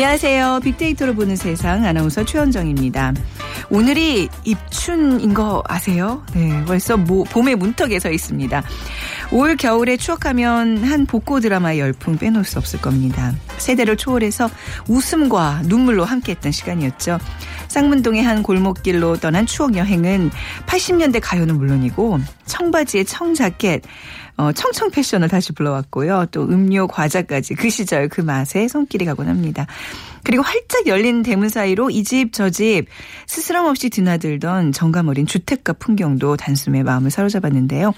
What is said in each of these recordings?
안녕하세요. 빅데이터로 보는 세상 아나운서 최현정입니다. 오늘이 입춘인 거 아세요? 네, 벌써 모, 봄의 문턱에 서 있습니다. 올 겨울에 추억하면 한 복고 드라마의 열풍 빼놓을 수 없을 겁니다. 세대를 초월해서 웃음과 눈물로 함께했던 시간이었죠. 쌍문동의 한 골목길로 떠난 추억 여행은 80년대 가요는 물론이고 청바지에 청자켓, 어, 청청 패션을 다시 불러왔고요. 또 음료, 과자까지 그 시절 그 맛에 손길이 가곤 합니다. 그리고 활짝 열린 대문 사이로 이 집 저 집 스스럼 없이 드나들던 정감 어린 주택가 풍경도 단숨에 마음을 사로잡았는데요.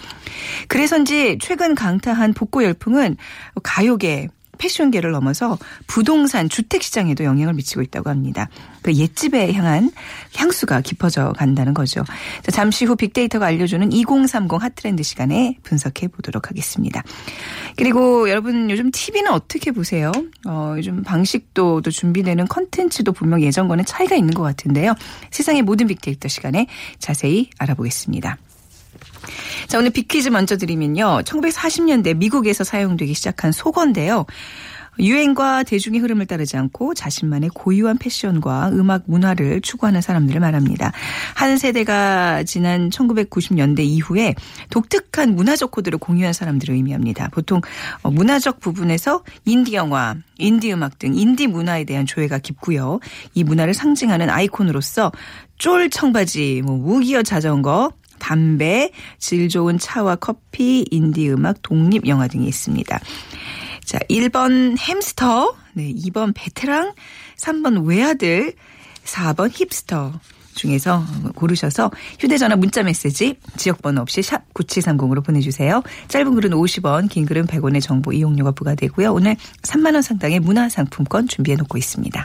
그래서인지 최근 강타한 복고 열풍은 가요계 패션계를 넘어서 부동산 주택 시장에도 영향을 미치고 있다고 합니다. 그 옛집에 향한 향수가 깊어져 간다는 거죠. 자, 잠시 후 빅데이터가 알려주는 2030 핫트렌드 시간에 분석해 보도록 하겠습니다. 그리고 여러분 요즘 TV는 어떻게 보세요? 어, 요즘 방식도 또 준비되는 컨텐츠도 분명 예전과는 차이가 있는 것 같은데요. 세상의 모든 빅데이터 시간에 자세히 알아보겠습니다. 자, 오늘 빅퀴즈 먼저 드리면요. 1940년대 미국에서 사용되기 시작한 속어인데요. 유행과 대중의 흐름을 따르지 않고 자신만의 고유한 패션과 음악 문화를 추구하는 사람들을 말합니다. 한 세대가 지난 1990년대 이후에 독특한 문화적 코드를 공유한 사람들을 의미합니다. 보통 어, 문화적 부분에서 인디 영화, 인디 음악 등 인디 문화에 대한 조예가 깊고요. 이 문화를 상징하는 아이콘으로서 쫄 청바지, 뭐 무기어 자전거, 담배, 질 좋은 차와 커피, 인디 음악, 독립 영화 등이 있습니다. 자, 1번 햄스터, 네, 2번 베테랑, 3번 외아들, 4번 힙스터 중에서 고르셔서 휴대전화 문자 메시지 지역번호 없이 샵 9730으로 보내주세요. 짧은 글은 50원, 긴 글은 100원의 정보 이용료가 부과되고요. 오늘 3만 원 상당의 문화상품권 준비해 놓고 있습니다.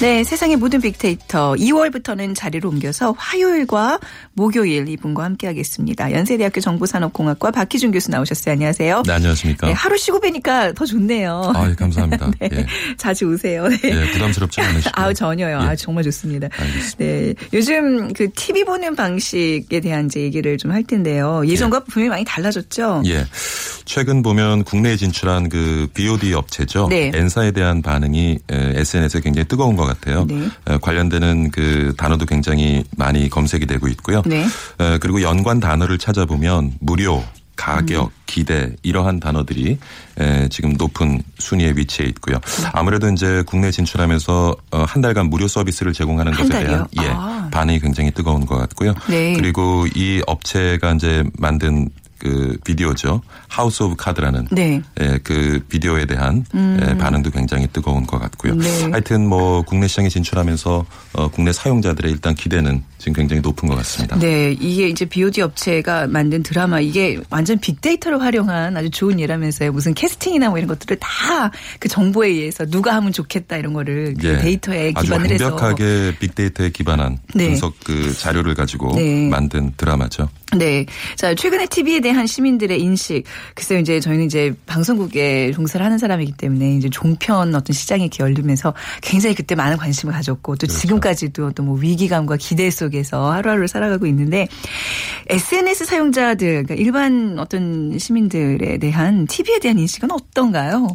네, 세상의 모든 빅데이터 2월부터는 자리를 옮겨서 화요일과 목요일 이분과 함께하겠습니다. 연세대학교 정보산업공학과 박희준 교수 나오셨어요. 안녕하세요. 네, 안녕하십니까. 네, 하루 쉬고 뵈니까 더 좋네요. 아, 예, 감사합니다. 네, 예. 자주 오세요. 네. 예, 부담스럽지 않으시고. 아우 전혀요. 예. 아 정말 좋습니다. 알겠습니다. 네, 요즘 그 TV 보는 방식에 대한 이제 얘기를 좀 할 텐데요. 예전과 분명히 많이 달라졌죠. 예. 최근 보면 국내에 진출한 그 BOD 업체죠. 네. N사에 대한 반응이 에, SNS에 굉장히 뜨거운 것 같아요. 네. 에, 관련되는 그 단어도 굉장히 많이 검색이 되고 있고요. 네. 에, 그리고 연관 단어를 찾아보면 무료, 가격, 음. 기대 이러한 단어들이 에, 지금 높은 순위에 위치해 있고요. 아무래도 이제 국내 진출하면서 어, 한 달간 무료 서비스를 제공하는 한 것에 대한? 예, 아. 반응이 굉장히 뜨거운 것 같고요. 네. 그리고 이 업체가 이제 만든 그 비디오죠. House of Cards라는 네. 예, 그 비디오에 대한 예, 반응도 굉장히 뜨거운 것 같고요. 네. 하여튼 뭐 국내 시장에 진출하면서 어, 국내 사용자들의 일단 기대는 지금 굉장히 높은 것 같습니다. 네, 이게 이제 VOD 업체가 만든 드라마 이게 완전 빅데이터를 활용한 아주 좋은 예라면서요. 무슨 캐스팅이나 뭐 이런 것들을 다 그 정보에 의해서 누가 하면 좋겠다 이런 거를 그 예, 데이터에 기반을 해서 완벽하게 빅데이터에 기반한 네. 분석 그 자료를 가지고 네. 만든 드라마죠. 네. 자, 최근에 TV에 대한 시민들의 인식. 글쎄요, 이제 저희는 이제 방송국에 종사를 하는 사람이기 때문에 이제 종편 어떤 시장이 이렇게 열리면서 굉장히 그때 많은 관심을 가졌고 또 그렇죠. 지금까지도 또 뭐 위기감과 기대 속 에서 하루하루를 살아가고 있는데 SNS 사용자들, 그러니까 일반 어떤 시민들에 대한 TV에 대한 인식은 어떤가요?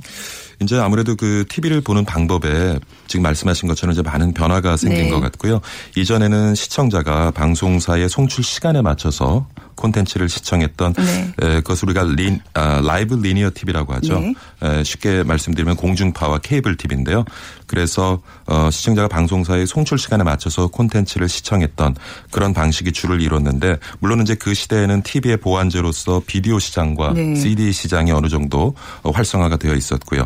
이제 아무래도 그 TV를 보는 방법에 지금 말씀하신 것처럼 이제 많은 변화가 생긴 네. 것 같고요. 이전에는 시청자가 방송사의 송출 시간에 맞춰서 콘텐츠를 시청했던 네. 에, 그것을 우리가 린, 아, 라이브 리니어 TV라고 하죠. 네. 에, 쉽게 말씀드리면 공중파와 케이블 TV인데요. 그래서 어, 시청자가 방송사의 송출 시간에 맞춰서 콘텐츠를 시청했던 그런 방식이 주를 이뤘는데 물론 이제 그 시대에는 TV의 보완제로서 비디오 시장과 네. CD 시장이 어느 정도 어, 활성화가 되어 있었고요.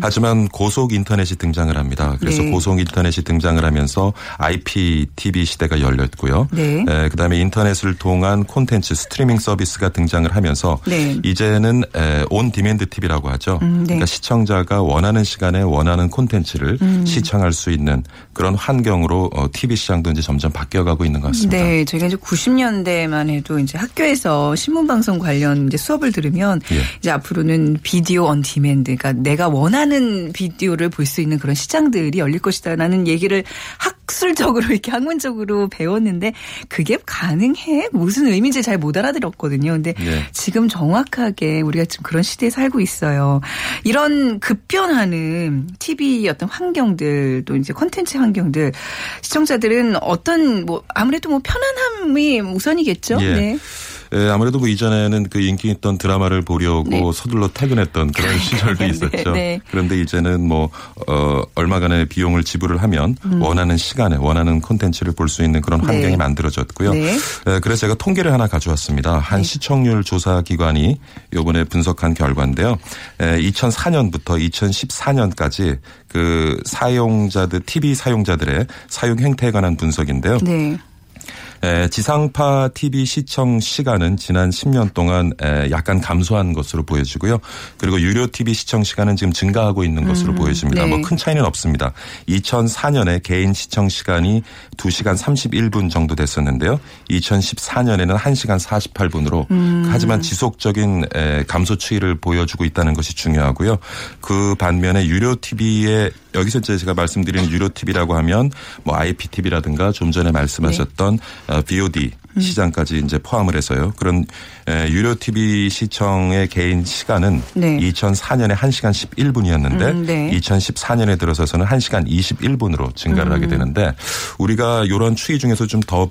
하지만 고속 인터넷이 등장을 합니다. 그래서 음. 네. 고속 인터넷이 등장을 하면서 IPTV 시대가 열렸고요. 네. 에, 그다음에 인터넷을 통한 콘텐츠 스트리밍 서비스가 등장을 하면서 네. 이제는 에, on demand TV라고 하죠. 음, 네. 그러니까 시청자가 원하는 시간에 원하는 콘텐츠를 음. 시청할 수 있는 그런 환경으로 어, TV 시장도 이제 점점 바뀌어가고 있는 것 같습니다. 네, 저희가 이제 90년대만 해도 이제 학교에서 신문 방송 관련 이제 수업을 들으면 예. 이제 앞으로는 video on demand, 그러니까 내가 원하는 비디오를 볼 수 있는 그런 시장들이 열릴 것이다라는 얘기를 학술적으로 이렇게 학문적으로 배웠는데 그게 가능해? 무슨 의미인지 잘못 알아들었거든요. 근데 네. 지금 정확하게 우리가 지금 그런 시대에 살고 있어요. 이런 급변하는 TV 어떤 환경들 또 이제 콘텐츠 환경들 시청자들은 어떤 뭐 아무래도 뭐 편안함이 우선이겠죠. 예. 네. 예, 아무래도 뭐 이전에는 그 인기 있던 드라마를 보려고 네. 서둘러 퇴근했던 그런 시절도 네, 있었죠. 네. 그런데 이제는 뭐, 어, 얼마간의 비용을 지불을 하면 원하는 시간에 원하는 콘텐츠를 볼 수 있는 그런 환경이 음. 네. 만들어졌고요. 네. 예, 그래서 제가 통계를 하나 가져왔습니다. 한 시청률 조사 기관이 요번에 분석한 결과인데요. 2004년부터 2014년까지 그 사용자들, TV 사용자들의 사용 행태에 관한 분석인데요. 네. 에, 지상파 TV 시청 시간은 지난 10년 동안 에, 약간 감소한 것으로 보여지고요. 그리고 유료 TV 시청 시간은 지금 증가하고 있는 것으로 보여집니다. 네. 뭐큰 차이는 없습니다. 2004년에 개인 시청 시간이 2시간 31분 정도 됐었는데요. 2014년에는 1시간 48분으로 하지만 지속적인 에, 감소 추이를 보여주고 있다는 것이 중요하고요. 그 반면에 유료 TV의 여기서 제가 말씀드리는 유료 TV라고 하면 뭐 IPTV라든가 좀 전에 말씀하셨던 어, VOD 시장까지 이제 포함을 해서요. 그런 에, 유료 TV 시청의 개인 시간은 네. 2004년에 1시간 11분이었는데 음, 네. 2014년에 들어서서는 1시간 21분으로 증가를 음. 하게 되는데 우리가 이런 추이 중에서 좀 더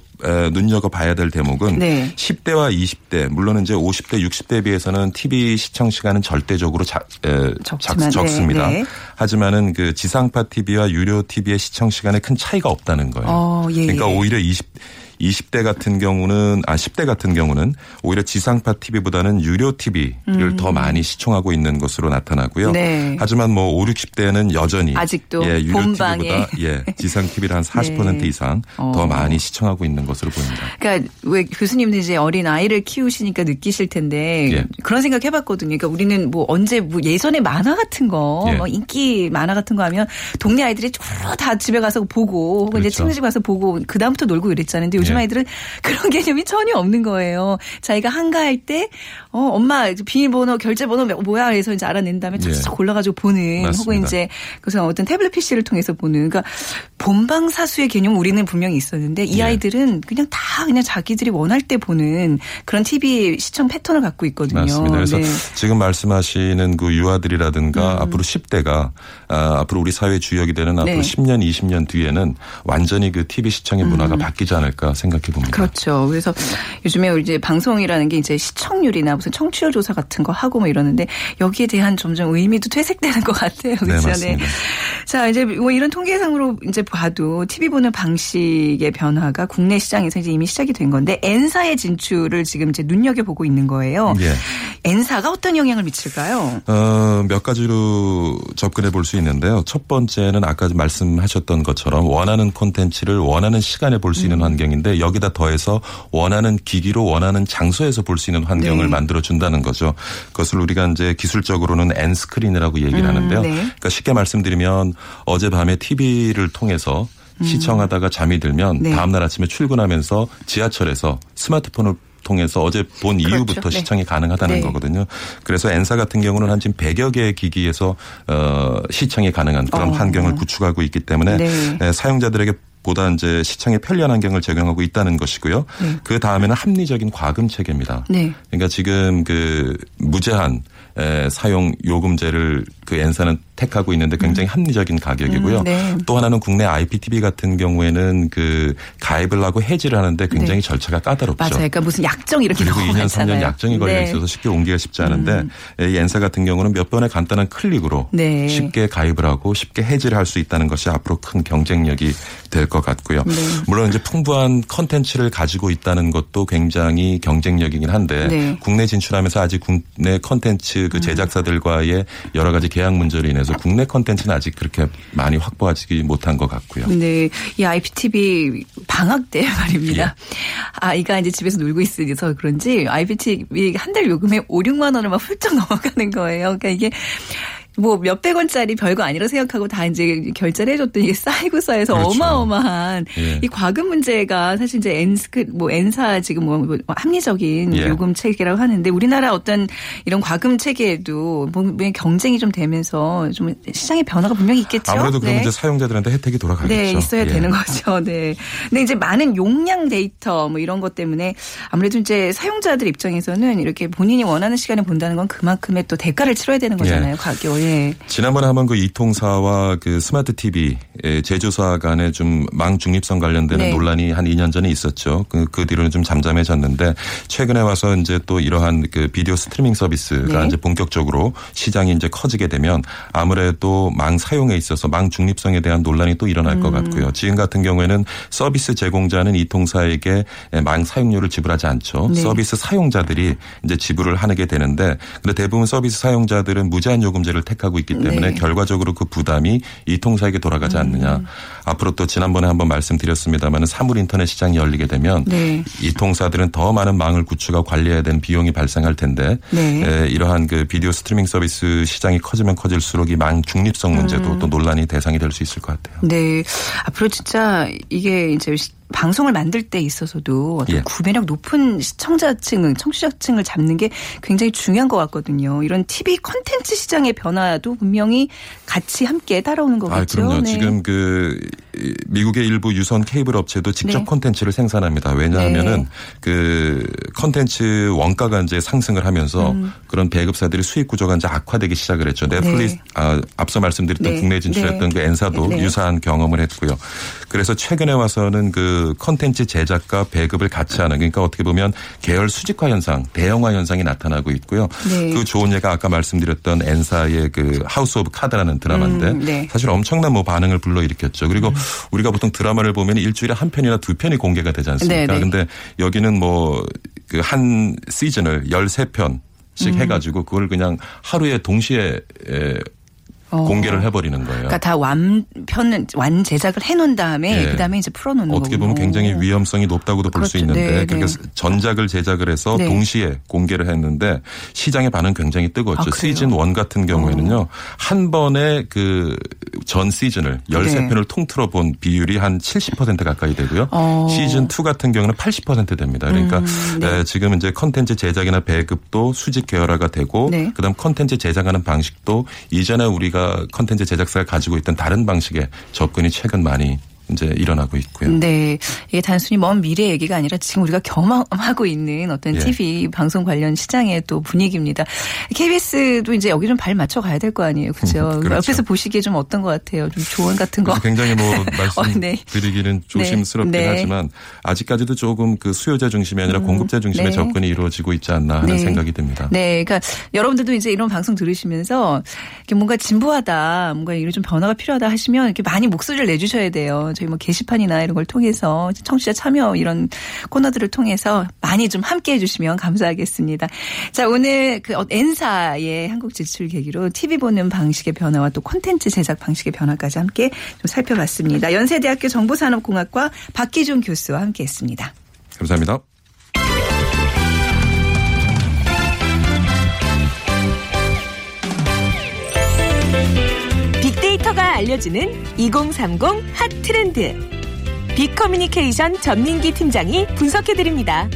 눈여겨 봐야 될 대목은 네. 10대와 20대 물론 이제 50대 60대에 비해서는 TV 시청 시간은 절대적으로 자, 에, 적지만, 작, 습니다 네, 네. 하지만은 그 지상파 TV와 유료 TV의 시청 시간에 큰 차이가 없다는 거예요. 어, 예, 그러니까 예. 오히려 20 20대 같은 경우는 아 10대 같은 경우는 오히려 지상파 TV보다는 유료 TV를 더 많이 시청하고 있는 것으로 나타나고요. 음. 네. 하지만 뭐 5, 60대는 여전히 아직도 예, 유료 본방에. TV보다 예, 지상 TV를 한 40% 네. 이상 어. 더 많이 시청하고 있는 것으로 보입니다. 그러니까 왜 교수님도 이제 어린 아이를 키우시니까 느끼실 텐데 예. 그런 생각 해봤거든요. 그러니까 우리는 뭐 언제 뭐 예전에 만화 같은 거, 예. 뭐 인기 만화 같은 거 하면 동네 아이들이 쭉다 집에 가서 보고 혹은 이제 그렇죠. 친구 집 가서 보고 그 다음부터 놀고 이랬잖아요. 근데 요즘 예. 아이들은 그런 개념이 전혀 없는 거예요. 자기가 한가할 때 어, 엄마 비밀번호 결제번호 뭐야 해서 이제 알아낸 다음에 예. 쫙 골라가지고 보는 혹은 맞습니다. 이제 그래서 어떤 태블릿 PC를 통해서 보는 그러니까 본방사수의 개념 우리는 분명히 있었는데 이 예. 아이들은 그냥 다 그냥 자기들이 원할 때 보는 그런 TV 시청 패턴을 갖고 있거든요. 맞습니다. 그래서 네. 지금 말씀하시는 그 유아들이라든가 음. 앞으로 10대가 아, 앞으로 우리 사회 주역이 되는 앞으로 네. 10년, 20년 뒤에는 완전히 그 TV 시청의 문화가 바뀌지 않을까 생각해 봅니다. 음. 그렇죠. 그래서 요즘에 이제 방송이라는 게 이제 시청률이나 무슨 청취율 조사 같은 거 하고 뭐 이러는데 여기에 대한 점점 의미도 퇴색되는 것 같아요. 그렇죠. 맞습니다. 자, 이제 뭐 이런 통계상으로 이제 봐도 TV 보는 방식의 변화가 국내 시장에서 이제 이미 시작이 된 건데 N사의 진출을 지금 이제 눈여겨 보고 있는 거예요. 예. N사가 어떤 영향을 미칠까요? 어, 몇 가지로 접근해 볼 수 있는데요. 첫 번째는 아까 말씀하셨던 것처럼 원하는 콘텐츠를 원하는 시간에 볼 수 있는 환경인데 여기다 더해서 원하는 기기로 원하는 장소에서 볼 수 있는 환경을 네. 만들어 준다는 거죠. 그것을 우리가 이제 기술적으로는 N screen이라고 얘기를 음, 하는데요. 네. 그러니까 쉽게 말씀드리면 어젯밤에 TV를 통해서 시청하다가 잠이 들면 음. 네. 다음날 아침에 출근하면서 지하철에서 스마트폰을 통해서 어제 본 이후부터 그렇죠. 네. 시청이 가능하다는 네. 거거든요. 그래서 N사 같은 경우는 한 지금 100여 개의 기기에서 어 시청이 가능한 그런 어. 환경을 구축하고 있기 때문에 네. 에, 사용자들에게 보다 이제 시청에 편리한 환경을 제공하고 있다는 것이고요. 그 다음에는 합리적인 과금 체계입니다. 네. 그러니까 지금 그 무제한 에, 사용 요금제를 그 N사는 택하고 있는데 굉장히 합리적인 가격이고요. 음, 네. 또 하나는 국내 IPTV 같은 경우에는 그 가입을 하고 해지를 하는데 굉장히 네. 절차가 까다롭죠. 맞아요. 그러니까 무슨 약정 이렇게 그리고 너무 2년, 많잖아요. 3년 약정이 걸려 네. 있어서 쉽게 옮기기가 쉽지 않은데 이 N사 같은 경우는 몇 번의 간단한 클릭으로 네. 쉽게 가입을 하고 쉽게 해지를 할 수 있다는 것이 앞으로 큰 경쟁력이 될 것 같고요. 네. 물론 이제 풍부한 컨텐츠를 가지고 있다는 것도 굉장히 경쟁력이긴 한데 네. 음. 국내 진출하면서 아직 국내 컨텐츠 그 제작사들과의 여러 가지 계약 문제로 인해서 국내 컨텐츠는 아직 그렇게 많이 확보하지 못한 것 같고요. 네, 이 IPTV 방학 때 말입니다. 예. 아이가 이제 집에서 놀고 있어서 그런지 IPTV 한 달 요금에 5, 6만 원을 막 훌쩍 넘어가는 거예요. 그러니까 이게 뭐 몇백 원짜리 별거 아니라 생각하고 다 이제 결제를 해줬더니 이게 쌓이고 쌓여서 그렇죠. 어마어마한 예. 이 과금 문제가 사실 이제 엔스 뭐 엔사 지금 뭐, 뭐 합리적인 예. 요금 체계라고 하는데 우리나라 어떤 이런 과금 체계에도 분명히 경쟁이 좀 되면서 좀 시장의 변화가 분명히 있겠죠. 아무래도 그러면 네. 이제 사용자들한테 혜택이 돌아가겠죠. 네, 있어야 예. 되는 거죠. 네. 근데 이제 많은 용량 데이터 뭐 이런 것 때문에 아무래도 이제 사용자들 입장에서는 이렇게 본인이 원하는 시간에 본다는 건 그만큼의 또 대가를 치러야 되는 거잖아요. 가격. 예. 지난번에 한번 그 이통사와 그 스마트 TV 제조사 간에 좀 망 중립성 관련되는 네. 논란이 한 2년 전에 있었죠. 그, 그 뒤로는 좀 잠잠해졌는데 최근에 와서 이제 또 이러한 그 비디오 스트리밍 서비스가 네. 이제 본격적으로 시장이 이제 커지게 되면 아무래도 망 사용에 있어서 망 중립성에 대한 논란이 또 일어날 것 음. 같고요. 지금 같은 경우에는 서비스 제공자는 이통사에게 망 사용료를 지불하지 않죠. 네. 서비스 사용자들이 이제 지불을 하게 되는데 근데 대부분 서비스 사용자들은 무제한 요금제를 택 하고 있기 때문에 네. 결과적으로 그 부담이 이통사에게 돌아가지 않느냐. 음. 앞으로 또 지난번에 한번 말씀드렸습니다마는 사물 인터넷 시장이 열리게 되면 네. 이통사들은 더 많은 망을 구축하고 관리해야 되는 비용이 발생할 텐데 네. 에, 이러한 그 비디오 스트리밍 서비스 시장이 커지면 커질수록 이 망 중립성 문제도 음. 또 논란이 대상이 될 수 있을 것 같아요. 네. 앞으로 진짜 이게 이제 시- 방송을 만들 때 있어서도 어떤 예. 구매력 높은 시청자층, 청취자층을 잡는 게 굉장히 중요한 것 같거든요. 이런 TV 콘텐츠 시장의 변화도 분명히 같이 함께 따라오는 아, 거겠죠. 그럼요. 네. 지금 그 이, 미국의 일부 유선 케이블 업체도 직접 네. 콘텐츠를 생산합니다. 왜냐하면은 네. 그 콘텐츠 원가가 이제 상승을 하면서 음. 그런 배급사들이 수익 구조가 이제 악화되기 시작을 했죠. 넷플릭스 네. 아, 앞서 말씀드렸던 네. 국내 진출했던 네. 그 엔사도 네. 유사한 경험을 했고요. 그래서 최근에 와서는 그 콘텐츠 제작과 배급을 같이 하는 그러니까 어떻게 보면 계열 수직화 현상, 대형화 현상이 나타나고 있고요. 네. 그 좋은 예가 아까 말씀드렸던 N사의 그 House of Card라는 드라마인데 음, 네. 사실 엄청난 뭐 반응을 불러일으켰죠. 그리고 우리가 보통 드라마를 보면 일주일에 한 편이나 두 편이 공개가 되지 않습니까? 네네. 근데 여기는 뭐 그 한 시즌을 13편 씩 음. 해가지고 그걸 그냥 하루에 동시에 에, 어. 공개를 해버리는 거예요. 그러니까 다 완편 완 제작을 해놓은 다음에 예. 그다음에 이제 풀어놓는 거고. 어떻게 보면 굉장히 위험성이 높다고도 볼수 그렇죠. 있는데 네, 그렇게 네. 전작을 제작을 해서 네. 동시에 공개를 했는데 시장의 반응 굉장히 뜨거웠죠. 아? 시즌 1 같은 경우에는요. 한 번에 그 전 시즌을 13편을 네. 통틀어 본 비율이 한 70% 가까이 되고요. 어. 시즌 2 같은 경우는 80% 됩니다. 그러니까 음, 네. 에, 지금 이제 컨텐츠 제작이나 배급도 수직 계열화가 되고 네. 그다음 컨텐츠 제작하는 방식도 이전에 우리가 컨텐츠 제작사가 가지고 있던 다른 방식의 접근이 최근 많이 이제 일어나고 있고요. 네. 이게 단순히 먼 미래 얘기가 아니라 지금 우리가 경험하고 있는 어떤 예. TV 방송 관련 시장의 또 분위기입니다. KBS도 이제 여기 좀 발 맞춰 가야 될 거 아니에요. 그렇죠? 그렇죠. 옆에서 보시기에 좀 어떤 것 같아요. 좀 조언 같은 거. 굉장히 뭐 어, 네. 말씀드리기는 조심스럽긴 네. 하지만 아직까지도 조금 그 수요자 중심이 아니라 공급자 중심의 네. 접근이 이루어지고 있지 않나 하는 네. 생각이 듭니다. 네, 그러니까 여러분들도 이제 이런 방송 들으시면서 뭔가 진부하다, 뭔가 이런 좀 변화가 필요하다 하시면 이렇게 많이 목소리를 내주셔야 돼요. 저희 뭐 게시판이나 이런 걸 통해서 청취자 참여 이런 코너들을 통해서 많이 좀 함께 해주시면 감사하겠습니다. 자, 오늘 그 N사의 한국 진출 계기로 TV 보는 방식의 변화와 또 콘텐츠 제작 방식의 변화까지 함께 좀 살펴봤습니다. 연세대학교 정보산업공학과 박기준 교수와 함께 했습니다. 감사합니다. 알려주는 2030 핫 트렌드. 빅커뮤니케이션 전민기 팀장이 분석해드립니다.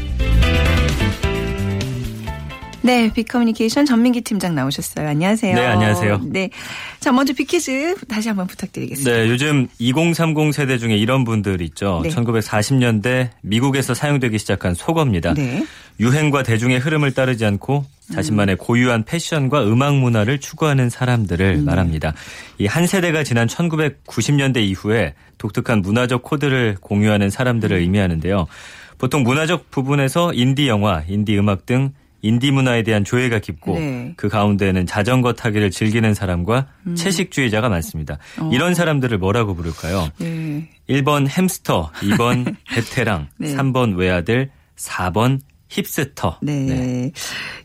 네, 빅커뮤니케이션 전민기 팀장 나오셨어요. 안녕하세요. 네, 안녕하세요. 네. 자, 먼저 빅퀴즈 다시 한번 부탁드리겠습니다. 네, 요즘 2030 세대 중에 이런 분들 있죠. 네. 1940년대 미국에서 사용되기 시작한 속어입니다. 네. 유행과 대중의 흐름을 따르지 않고 자신만의 고유한 패션과 음악 문화를 추구하는 사람들을 음. 말합니다. 이 한 세대가 지난 1990년대 이후에 독특한 문화적 코드를 공유하는 사람들을 음. 의미하는데요. 보통 문화적 부분에서 인디 영화, 인디 음악 등 인디 문화에 대한 조예가 깊고 네. 그 가운데는 자전거 타기를 즐기는 사람과 음. 채식주의자가 많습니다. 어. 이런 사람들을 뭐라고 부를까요? 네. 1번 햄스터, 2번 베테랑, 네. 3번 외아들, 4번 힙스터. 네.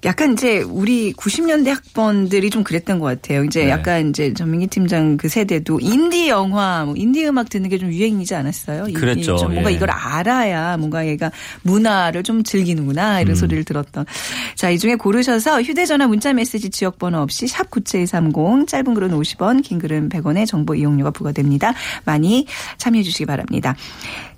약간 이제 우리 90년대 학번들이 좀 그랬던 것 같아요. 이제 네. 약간 이제 전민기 팀장 그 세대도 인디 영화, 뭐 인디 음악 듣는 게 좀 유행이지 않았어요? 이- 그랬죠. 이- 좀 뭔가 예. 이걸 알아야 뭔가 얘가 문화를 좀 즐기는구나 이런 음. 소리를 들었던. 자, 이 중에 고르셔서 휴대전화 문자 메시지 지역번호 없이 샵9730 짧은 글은 50원, 긴 글은 100원의 정보 이용료가 부과됩니다. 많이 참여해 주시기 바랍니다.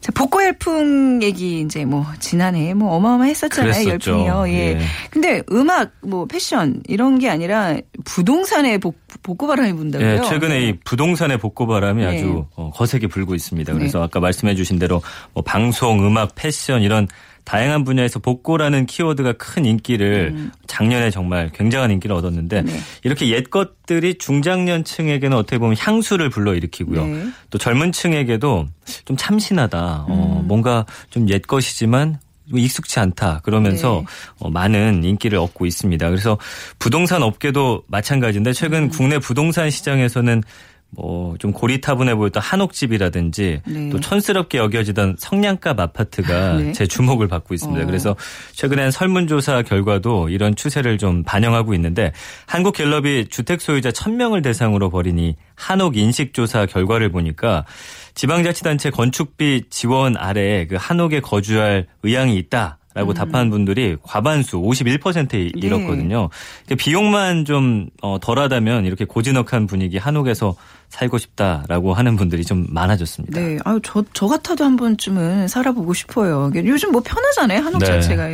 자, 복고 열풍 얘기 이제 뭐 지난해 뭐 어마어마했었잖아요. 그랬었죠. 열풍이요. 예. 예. 근데 음악, 뭐 패션 이런 게 아니라 부동산에 복, 복고 바람이 분다고요. 예, 최근에 이 부동산의 복고 바람이 네. 아주 어, 거세게 불고 있습니다. 그래서 아까 말씀해 주신 대로 뭐 방송, 음악, 패션 이런 다양한 분야에서 복고라는 키워드가 큰 인기를 작년에 정말 굉장한 인기를 얻었는데 음. 네. 이렇게 옛 것들이 중장년층에게는 어떻게 보면 향수를 불러일으키고요. 네. 또 젊은 층에게도 좀 참신하다. 어, 음. 뭔가 좀 옛 것이지만 익숙치 않다. 그러면서 네. 어, 많은 인기를 얻고 있습니다. 그래서 부동산 업계도 마찬가지인데 최근 음. 국내 부동산 시장에서는 뭐 좀 고리타분해 보였던 한옥집이라든지 네. 또 촌스럽게 여겨지던 성냥갑 아파트가 네. 제 주목을 받고 있습니다. 어. 그래서 최근엔 설문조사 결과도 이런 추세를 좀 반영하고 있는데 한국갤럽이 주택 소유자 1000명을 대상으로 벌인 이 한옥 인식조사 결과를 보니까 지방자치단체 건축비 지원 아래에 그 한옥에 거주할 의향이 있다. 라고 답한 분들이 과반수 51%에 네. 이뤘거든요. 그러니까 비용만 좀 어, 덜하다면 이렇게 고즈넉한 분위기 한옥에서 살고 싶다라고 하는 분들이 좀 많아졌습니다. 네, 아유 저 저 같아도 한 번쯤은 살아보고 싶어요. 요즘 뭐 편하잖아요 한옥 네. 자체가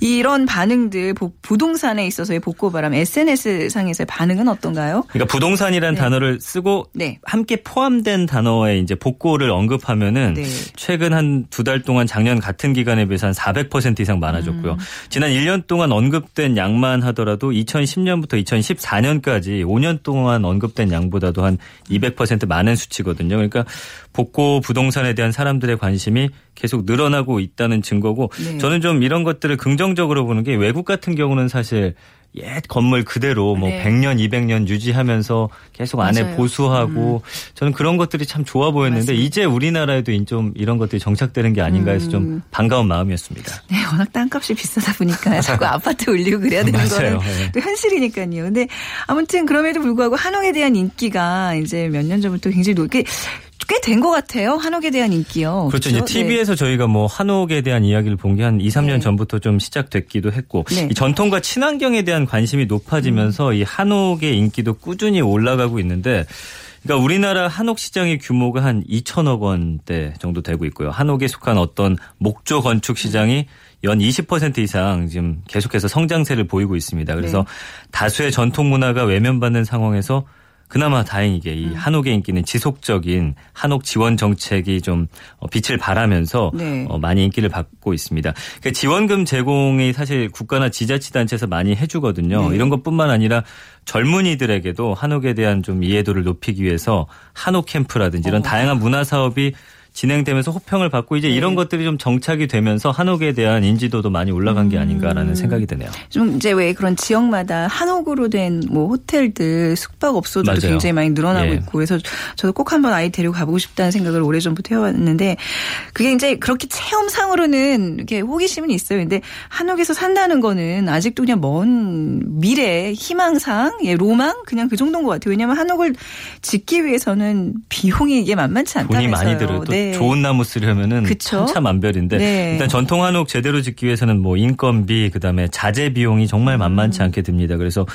이런 반응들 보- 부동산에 있어서의 복고바람 SNS 상에서의 반응은 어떤가요? 그러니까 부동산이라는 네. 단어를 쓰고 네. 함께 포함된 단어에 이제 복고를 언급하면은 네. 최근 한 두 달 동안 작년 같은 기간에 비해서 한 400% 이상 많아졌고요. 음. 지난 1년 동안 언급된 양만 하더라도 2010년부터 2014년까지 5년 동안 언급된 양보다도 한200% 많은 수치거든요. 그러니까 복고 부동산에 대한 사람들의 관심이 계속 늘어나고 있다는 증거고 네. 저는 좀 이런 것들을 긍정적으로 보는 게 외국 같은 경우는 사실 옛 건물 그대로 뭐 네. 100년, 200년 유지하면서 계속 안에 맞아요. 음. 보수하고 저는 그런 것들이 참 좋아 보였는데 맞습니다. 이제 우리나라에도 좀 이런 것들이 정착되는 게 아닌가 해서 음. 좀 반가운 마음이었습니다. 네, 워낙 땅값이 비싸다 보니까 자꾸 아파트 올리고 그래야 되는. 거는 네. 또 현실이니까요. 근데 아무튼 그럼에도 불구하고 한옥에 대한 인기가 이제 몇 년 전부터 굉장히 높게 꽤 된 것 같아요. 한옥에 대한 인기요. 그렇죠. 이제 그렇죠? 네. TV에서 저희가 뭐 한옥에 대한 이야기를 본 게 한 2, 3년 네. 전부터 좀 시작됐기도 했고 네. 이 전통과 친환경에 대한 관심이 높아지면서 이 한옥의 인기도 꾸준히 올라가고 있는데 그러니까 우리나라 한옥 시장의 규모가 한 2천억 원대 정도 되고 있고요. 한옥에 속한 어떤 목조 건축 시장이 연 20% 이상 지금 계속해서 성장세를 보이고 있습니다. 그래서 네. 다수의 전통 문화가 외면받는 상황에서 그나마 다행이게 음. 이 한옥의 인기는 지속적인 한옥 지원 정책이 좀 어, 빛을 발하면서 네. 어, 많이 인기를 받고 있습니다. 그러니까 지원금 제공이 사실 국가나 지자치단체에서 많이 해주거든요. 네. 이런 것뿐만 아니라 젊은이들에게도 한옥에 대한 좀 이해도를 높이기 위해서 한옥 캠프라든지 이런 어. 다양한 문화 사업이 진행되면서 호평을 받고 이제 네. 이런 것들이 좀 정착이 되면서 한옥에 대한 인지도도 많이 올라간 게 음. 아닌가라는 생각이 드네요. 좀 이제 왜 그런 지역마다 한옥으로 된 뭐 호텔들 숙박업소들도. 굉장히 많이 늘어나고 예. 있고 그래서 저도 꼭 한번 아이 데리고 가보고 싶다는 생각을 오래전부터 해왔는데 그게 이제 그렇게 체험상으로는 이렇게 호기심은 있어요. 근데 한옥에서 산다는 거는 아직도 그냥 먼 미래 희망상 예 로망 그냥 그 정도인 것 같아요. 왜냐하면 한옥을 짓기 위해서는 비용이 이게 만만치 않다면서요. 돈이 많이 들어요. 또 네. 좋은 나무 쓰려면은 그쵸? 천차만별인데 네. 일단 전통 한옥 제대로 짓기 위해서는 뭐 인건비 그다음에 자재 비용이 정말 만만치 않게 듭니다. 그래서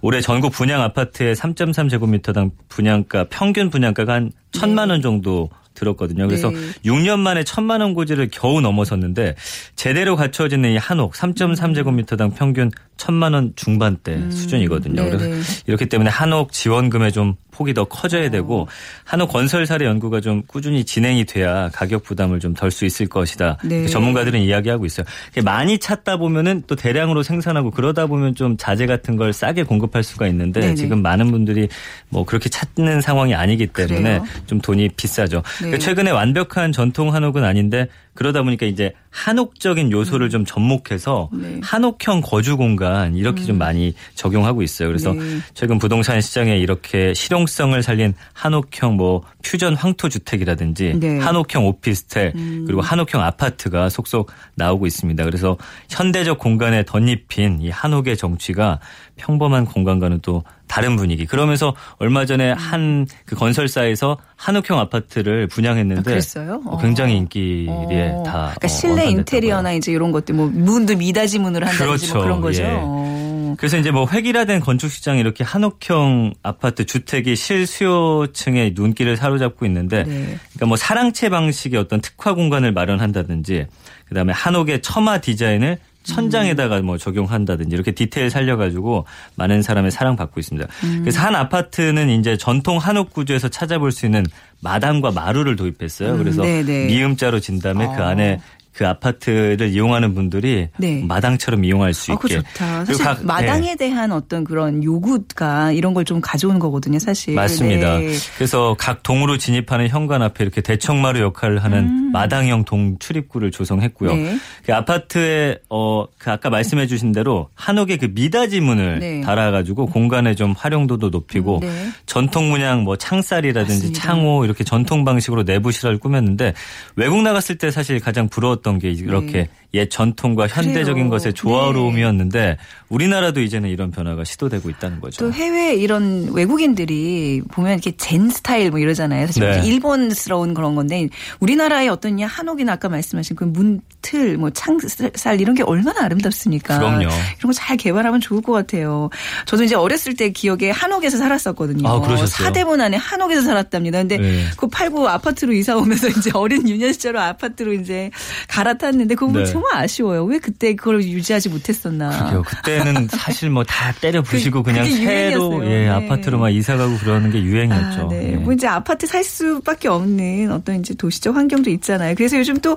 올해 전국 분양 아파트의 3.3제곱미터당 분양가 평균 분양가가 한 천만 원 정도 들었거든요. 그래서 네. 6년 만에 천만 원 고지를 겨우 넘어섰는데 제대로 갖춰지는 이 한옥 3.3제곱미터당 평균 천만 원 중반대 수준이거든요. 네, 그래서 네. 이렇기 때문에 한옥 지원금에 좀 폭이 더 커져야 되고 한옥 건설 사례 연구가 좀 꾸준히 진행이 돼야 가격 부담을 좀 덜 수 있을 것이다. 네. 전문가들은 이야기하고 있어요. 많이 찾다 보면은 또 대량으로 생산하고 그러다 보면 좀 자재 같은 걸 싸게 공급할 수가 있는데 네네. 지금 많은 분들이 뭐 그렇게 찾는 상황이 아니기 때문에 그래요? 좀 돈이 비싸죠. 네. 최근에 완벽한 전통 한옥은 아닌데 그러다 보니까 이제 한옥적인 요소를 좀 접목해서 음. 네. 음. 한옥형 거주 공간 이렇게 좀 많이 적용하고 있어요. 그래서 네. 최근 부동산 시장에 이렇게 실용성을 살린 한옥형 뭐 퓨전 황토 주택이라든지 네. 음. 한옥형 오피스텔 그리고 한옥형 아파트가 속속 나오고 있습니다. 그래서 현대적 공간에 덧입힌 이 한옥의 정취가 평범한 공간과는 또 다른 분위기. 그러면서 얼마 전에 한 그 건설사에서 한옥형 아파트를 분양했는데 아, 그랬어요? 어, 굉장히 인기에 어, 다 그러니까 어, 실내. 인테리어나 이제 이런 것들 뭐 문도 미닫이 문으로 한다든지 뭐 그렇죠. 그런 거죠. 예. 어. 그래서 이제 뭐 획일화된 건축 시장 이렇게 한옥형 아파트 주택이 실수요층의 눈길을 사로잡고 있는데 네. 그러니까 뭐 사랑채 방식의 어떤 특화 공간을 마련한다든지 그다음에 한옥의 처마 디자인을 천장에다가 뭐 적용한다든지 이렇게 디테일 살려가지고 많은 사람의 사랑받고 있습니다. 음. 그래서 한 아파트는 이제 전통 한옥 구조에서 찾아볼 수 있는 마당과 마루를 도입했어요. 그래서 네네. 미음자로 진 다음에 그 어. 안에 그 아파트를 이용하는 분들이 네. 마당처럼 이용할 수 아, 있게. 좋다. 사실 각- 마당에 네. 대한 어떤 그런 요구가 이런 걸 좀 가져온 거거든요, 사실. 맞습니다. 네. 그래서 각 동으로 진입하는 현관 앞에 이렇게 대청마루 역할을 하는 마당형 동 출입구를 조성했고요. 음. 네. 그 아파트에 어 그 아까 말씀해 주신 대로 한옥에 그 미닫이 문을 네. 달아 가지고 공간의 좀 활용도도 높이고 네. 전통 문양 뭐 창살이라든지 맞습니다. 창호 이렇게 전통 방식으로 내부 시설을 꾸몄는데 외국 나갔을 때 사실 가장 부러웠 던 게 이렇게 네. 옛 전통과 현대적인 그래요. 것의 조화로움이었는데 우리나라도 이제는 이런 변화가 시도되고 있다는 거죠. 또 해외 이런 외국인들이 보면 이렇게 젠 스타일 뭐 이러잖아요. 사실 네. 일본스러운 그런 건데 우리나라의 어떤 이 한옥이나 아까 말씀하신 그 문틀 뭐 창살 이런 게 얼마나 아름답습니까? 그럼요. 이런 거 잘 개발하면 좋을 것 같아요. 저도 이제 어렸을 때 기억에 한옥에서 살았었거든요. 아, 그러셨어요? 사대문 안에 한옥에서 살았답니다. 근데 네. 그거 팔고 아파트로 이사 오면서 이제 어린 유년 시절로 아파트로 이제 갈아탔는데 그거 네. 정말 아쉬워요. 왜 그때 그걸 유지하지 못했었나? 그게요. 그때는 사실 뭐 다 때려 부시고 그- 그, 냥 새로. 예, 네. 아파트로 막 이사 가고 그러는 게 유행이었죠. 아, 네. 예. 뭐 이제 아파트 살 수밖에 없는 어떤 이제 도시적 환경도 있잖아요. 그래서 요즘 또,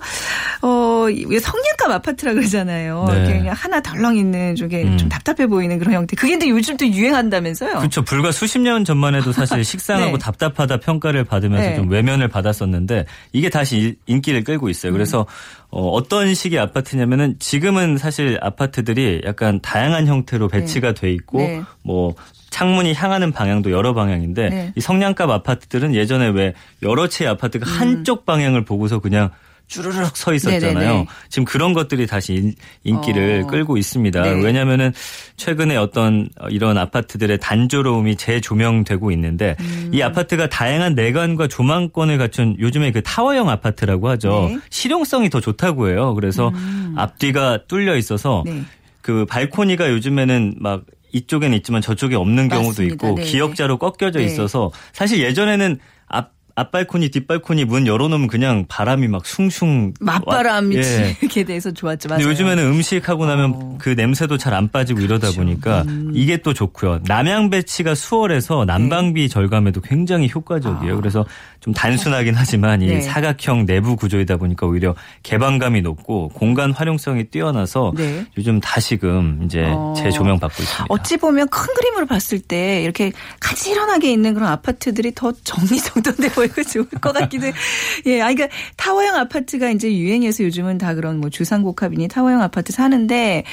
어, 왜 성냥갑 아파트라 그러잖아요. 네. 이렇게 그냥 하나 덜렁 있는 쪽에 음. 좀 답답해 보이는 그런 형태. 그게 근데 요즘 또 유행한다면서요? 그렇죠. 불과 수십 년 전만 해도 사실 식상하고 네. 답답하다 평가를 받으면서 네. 좀 외면을 받았었는데 이게 다시 일- 인기를 끌고 있어요. 그래서 어, 어떤 식의 아파트냐면은 지금은 사실 아파트들이 약간 다양한 형태로 배치가 돼 있고 네. 뭐 창문이 향하는 방향도 여러 방향인데 네. 이 성냥갑 아파트들은 예전에 왜 여러 채의 아파트가 한쪽 방향을 보고서 그냥 쭈르륵 서 있었잖아요. 음. 네네네. 지금 그런 것들이 다시 인- 인기를 어. 끌고 있습니다. 네. 왜냐하면은 최근에 어떤 이런 아파트들의 단조로움이 재조명되고 있는데 음. 이 아파트가 다양한 내관과 조망권을 갖춘 요즘에 그 타워형 아파트라고 하죠. 네. 실용성이 더 좋다고 해요. 그래서 앞뒤가 뚫려 있어서 네. 그 발코니가 요즘에는 막 이쪽에는 있지만 저쪽에 없는 경우도 맞습니다. 있고 네, 기역자로 꺾여져 네. 있어서 사실 예전에는 앞 앞발코니 뒷발코니 문 열어놓으면 그냥 바람이 막 숭숭 맞바람이 와- 예. 지게 돼서 좋았죠. 맞아요. 요즘에는 음식하고 나면 어. 그 냄새도 잘 안 빠지고 이러다 그렇죠. 보니까 음. 이게 또 좋고요. 남양 배치가 수월해서 난방비 네. 절감에도 굉장히 효과적이에요. 그래서 좀 단순하긴 하지만 이 아. 네. 사각형 내부 구조이다 보니까 오히려 개방감이 높고 공간 활용성이 뛰어나서 네. 요즘 다시금 이제 어. 재조명 받고 있습니다. 어찌 보면 큰 그림으로 봤을 때 이렇게 가지런하게 있는 그런 아파트들이 더 정리정돈돼 보 이고 좋을 것 같기도 해요. 예, 아, 그러니까 타워형 아파트가 이제 유행해서 요즘은 다 그런 뭐 주상복합이니 타워형 아파트 사는데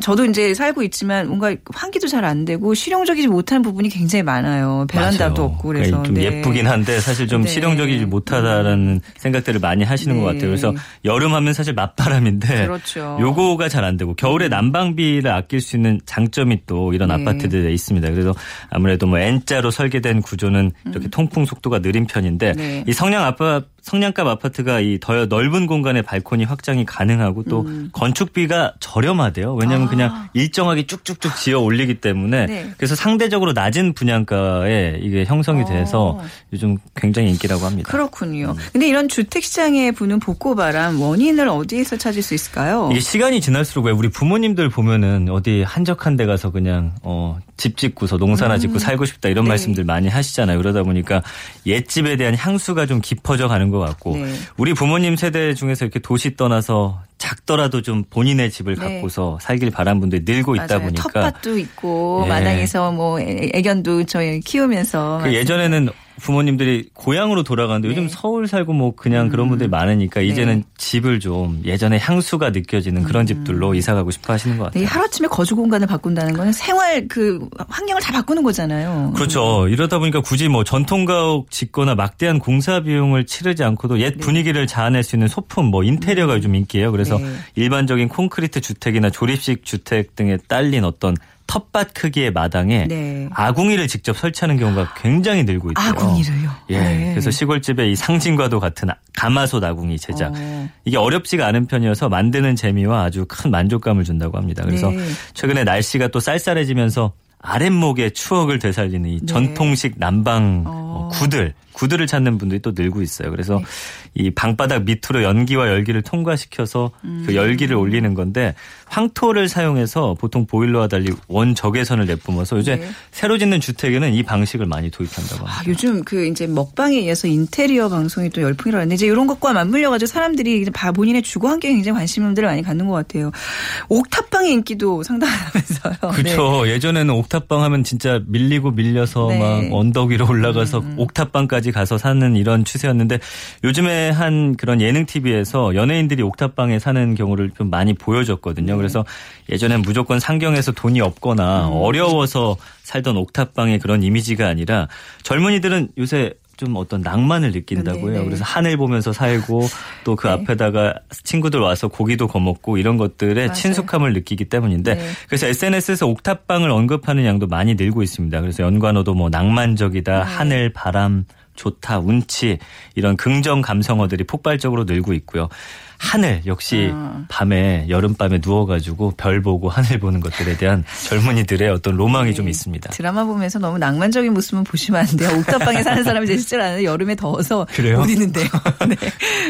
저도 이제 살고 있지만 뭔가 환기도 잘 안 되고 실용적이지 못한 부분이 굉장히 많아요. 베란다도 맞아요. 없고 그래서 좀 네. 예쁘긴 한데 사실 좀 네. 실용적이지 못하다라는 생각들을 많이 하시는 네. 것 같아요. 그래서 여름 하면 사실 맞바람인데 그렇죠. 요거가 잘 안 되고 겨울에 난방비를 아낄 수 있는 장점이 또 이런 네. 아파트들에 있습니다. 그래서 아무래도 뭐 N자로 설계된 구조는 이렇게 통풍 속도가 느린 편 인데 네. 이 성냥 아파 성냥갑 아파트가 이 더 넓은 공간의 발코니 확장이 가능하고 또 음. 건축비가 저렴하대요. 왜냐하면 그냥 일정하게 쭉쭉쭉 지어 올리기 때문에 아. 네. 그래서 상대적으로 낮은 분양가에 이게 형성이 돼서 어. 요즘 굉장히 인기라고 합니다. 그렇군요. 근데 이런 주택 시장에 부는 복고바람 원인을 어디에서 찾을 수 있을까요? 이게 시간이 지날수록 왜 우리 부모님들 보면은 어디 한적한 데 가서 그냥 어, 집 짓고서 농사나 짓고 살고 싶다 이런 네. 말씀들 많이 하시잖아요. 그러다 보니까 옛집에 대한 향수가 좀 깊어져 가는 것 같고 네. 우리 부모님 세대 중에서 이렇게 도시 떠나서 작더라도 좀 본인의 집을 네. 갖고서 살길 바란 분들이 늘고 있다 맞아요. 보니까 텃밭도 있고 예. 마당에서 뭐 애- 애견도 저희 키우면서 그 예전에는 부모님들이 고향으로 돌아가는데 요즘 네. 서울 살고 뭐 그냥 그런 분들이 많으니까 이제는 집을 좀 예전에 향수가 느껴지는 그런 집들로 이사 가고 싶어 하시는 것 네, 같아요. 하루아침에 거주 공간을 바꾼다는 거는 생활 그 환경을 다 바꾸는 거잖아요. 그렇죠. 이러다 보니까 굳이 뭐 전통 가옥 짓거나 막대한 공사 비용을 치르지 않고도 옛 분위기를 자아낼 수 있는 소품, 뭐 인테리어가 요즘 인기예요. 그래서 네. 일반적인 콘크리트 주택이나 조립식 주택 등에 딸린 어떤 텃밭 크기의 마당에 네. 아궁이를 직접 설치하는 경우가 굉장히 늘고 있대요. 아궁이를요. 예. 네. 그래서 시골집에 이 상징과도 같은 가마솥 아궁이 제작. 어. 이게 어렵지가 않은 편이어서 만드는 재미와 아주 큰 만족감을 준다고 합니다. 그래서 네. 최근에 날씨가 또 쌀쌀해지면서 아랫목의 추억을 되살리는 이 네. 전통식 난방 어. 어, 구들, 구들을 찾는 분들이 또 늘고 있어요. 그래서 네. 이 방바닥 밑으로 연기와 열기를 통과시켜서 음. 그 열기를 올리는 건데 황토를 사용해서 보통 보일러와 달리 원적외선을 내뿜어서 요새 네. 새로 짓는 주택에는 이 방식을 많이 도입한다고 합니다. 아, 요즘 그 이제 먹방에 의해서 인테리어 방송이 또 열풍이라 하는데 이제 이런 것과 맞물려 가지고 사람들이 이제 바- 본인의 주거 환경에 굉장히 관심들을 많이 갖는 것 같아요. 옥탑방의 인기도 상당하면서요. 네. 그렇죠. 예전에는 옥 탑방 하면 진짜 밀리고 밀려서 네. 막 언덕 위로 올라가서 옥탑방까지 가서 사는 이런 추세였는데 요즘에 한 그런 예능 TV에서 연예인들이 옥탑방에 사는 경우를 좀 많이 보여줬거든요. 그래서 예전엔 무조건 상경해서 돈이 없거나 어려워서 살던 옥탑방의 그런 이미지가 아니라 젊은이들은 요새 좀 어떤 낭만을 느낀다고 네, 해요. 네. 그래서 하늘 보면서 살고 또그 네. 앞에다가 친구들 와서 고기도 거먹고 이런 것들에 맞아요. 친숙함을 느끼기 때문인데 네. 그래서 SNS에서 옥탑방을 언급하는 양도 많이 늘고 있습니다. 그래서 연관어도 뭐 낭만적이다, 네. 하늘, 바람, 좋다, 운치 이런 긍정 감성어들이 폭발적으로 늘고 있고요. 하늘 역시 아. 밤에 여름밤에 누워가지고 별 보고 하늘 보는 것들에 대한 젊은이들의 어떤 로망이 좀 있습니다. 드라마 보면서 너무 낭만적인 모습은 보시면 안 돼요. 옥탑방에 사는 사람이 제 실제로 아는데 여름에 더워서 그래요? 못 있는데요. 네.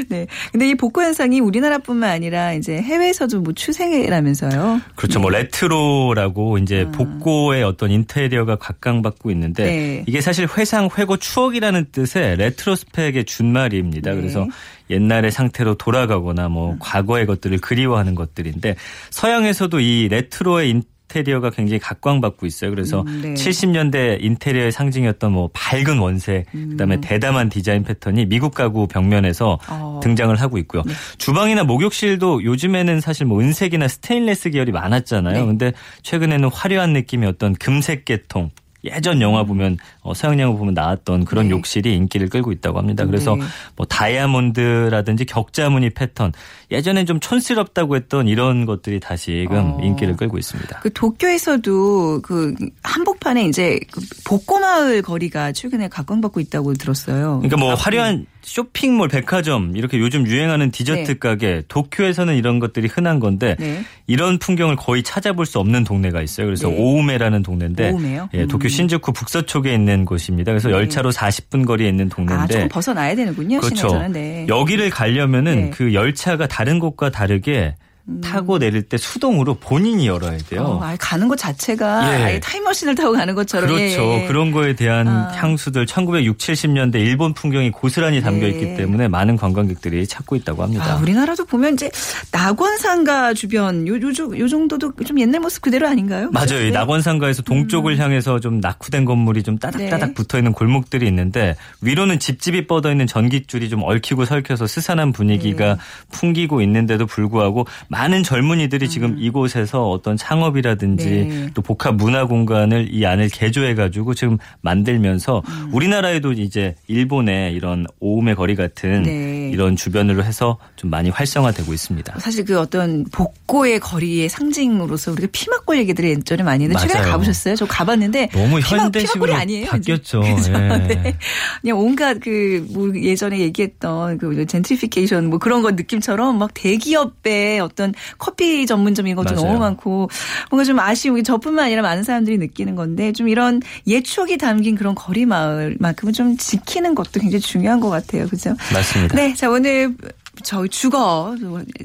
네. 근데 이 복고 현상이 우리나라뿐만 아니라 이제 해외에서도 뭐 추세라면서요. 그렇죠. 뭐 레트로라고 이제 복고의 어떤 인테리어가 각광받고 있는데 아. 네. 이게 사실 회상, 회고, 추억이라는 뜻의 retrospect의 준말입니다. 네. 그래서 옛날의 상태로 돌아가거나 뭐 과거의 것들을 그리워하는 것들인데 서양에서도 이 레트로의 인테리어가 굉장히 각광받고 있어요. 그래서 음, 네. 70년대 인테리어의 상징이었던 뭐 밝은 원색, 그다음에 대담한 디자인 패턴이 미국 가구 벽면에서 음. 어. 등장을 하고 있고요. 주방이나 목욕실도 요즘에는 사실 뭐 은색이나 스테인레스 계열이 많았잖아요. 네. 근데 최근에는 화려한 느낌의 어떤 금색 계통 예전 영화 보면 어, 서양 영화 보면 나왔던 그런 네. 욕실이 인기를 끌고 있다고 합니다. 그래서 네. 뭐 다이아몬드라든지 격자무늬 패턴 예전엔 좀 촌스럽다고 했던 이런 것들이 다시금 어. 인기를 끌고 있습니다. 그 도쿄에서도 그 한복판에 이제 그 복고마을 거리가 최근에 각광받고 있다고 들었어요. 그러니까 뭐 아, 화려한 쇼핑몰, 백화점 이렇게 요즘 유행하는 디저트 네. 가게 도쿄에서는 이런 것들이 흔한 건데 네. 이런 풍경을 거의 찾아볼 수 없는 동네가 있어요. 그래서 네. 오우메라는 동네인데 오우메요? 예, 도쿄 음. 신주쿠 북서쪽에 있는 곳입니다. 그래서 네. 열차로 40분 거리에 있는 아, 동네인데 조금 벗어나야 되는군요. 그렇죠. 네. 여기를 가려면은 네. 그 열차가 다른 곳과 다르게 타고 내릴 때 수동으로 본인이 열어야 돼요. 어, 아예 가는 것 자체가 예. 아예 타임머신을 타고 가는 것처럼. 그렇죠. 예, 예. 그런 거에 대한 아. 향수들 1960, 70년대 일본 풍경이 고스란히 담겨 네. 있기 때문에 많은 관광객들이 찾고 있다고 합니다. 아, 우리나라도 보면 이제 낙원상가 주변 요, 요, 요 정도도 좀 옛날 모습 그대로 아닌가요? 맞아요. 이 네. 낙원상가에서 동쪽을 향해서 좀 낙후된 건물이 좀 따닥따닥 네. 붙어 있는 골목들이 있는데 위로는 집집이 뻗어 있는 전깃줄이 좀 얽히고 설켜서 스산한 분위기가 네. 풍기고 있는데도 불구하고 많은 젊은이들이 지금 이곳에서 어떤 창업이라든지 네. 또 복합 문화 공간을 이 안을 개조해 가지고 지금 만들면서 음. 우리나라에도 이제 일본의 이런 오음의 거리 같은 네. 이런 주변으로 해서 좀 많이 활성화되고 있습니다. 사실 그 어떤 복고의 거리의 상징으로서 우리가 피막골 얘기들을 예전에 많이 했는데 최근에. 가보셨어요? 저 가봤는데 너무 피막, 현대식으로 피막골이 아니에요. 바뀌었죠. 그죠? 예. 네. 그냥 온갖 그 뭐 예전에 얘기했던 그 젠트리피케이션 뭐 그런 거 느낌처럼 막 대기업의 어떤 커피 전문점 이런 것도 맞아요. 너무 많고 뭔가 좀 아쉬운 저뿐만 아니라 많은 사람들이 느끼는 건데 좀 이런 옛 추억이 담긴 그런 거리 마을만큼은 좀 지키는 것도 굉장히 중요한 것 같아요. 그죠? 맞습니다. 네, 자 오늘 저희 주거,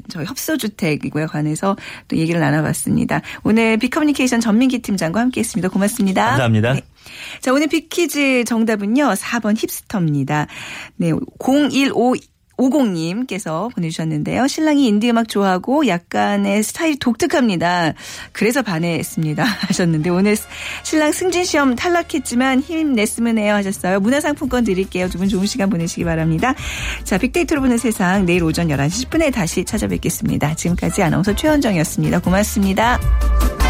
저희 협소주택이고요. 관해서 또 얘기를 나눠봤습니다. 오늘 빅커뮤니케이션 전민기 팀장과 함께 했습니다. 고맙습니다. 감사합니다. 네. 자 오늘 빅퀴즈 정답은요. 4번 힙스터입니다. 네, 015 50님께서 보내주셨는데요. 신랑이 인디 음악 좋아하고 약간의 스타일이 독특합니다. 그래서 반했습니다. 하셨는데 오늘 신랑 승진 시험 탈락했지만 힘냈으면 해요 하셨어요. 문화상품권 드릴게요. 두 분 좋은 시간 보내시기 바랍니다. 자, 빅데이터로 보는 세상 내일 오전 11시 10분에 다시 찾아뵙겠습니다. 지금까지 아나운서 최현정이었습니다. 고맙습니다.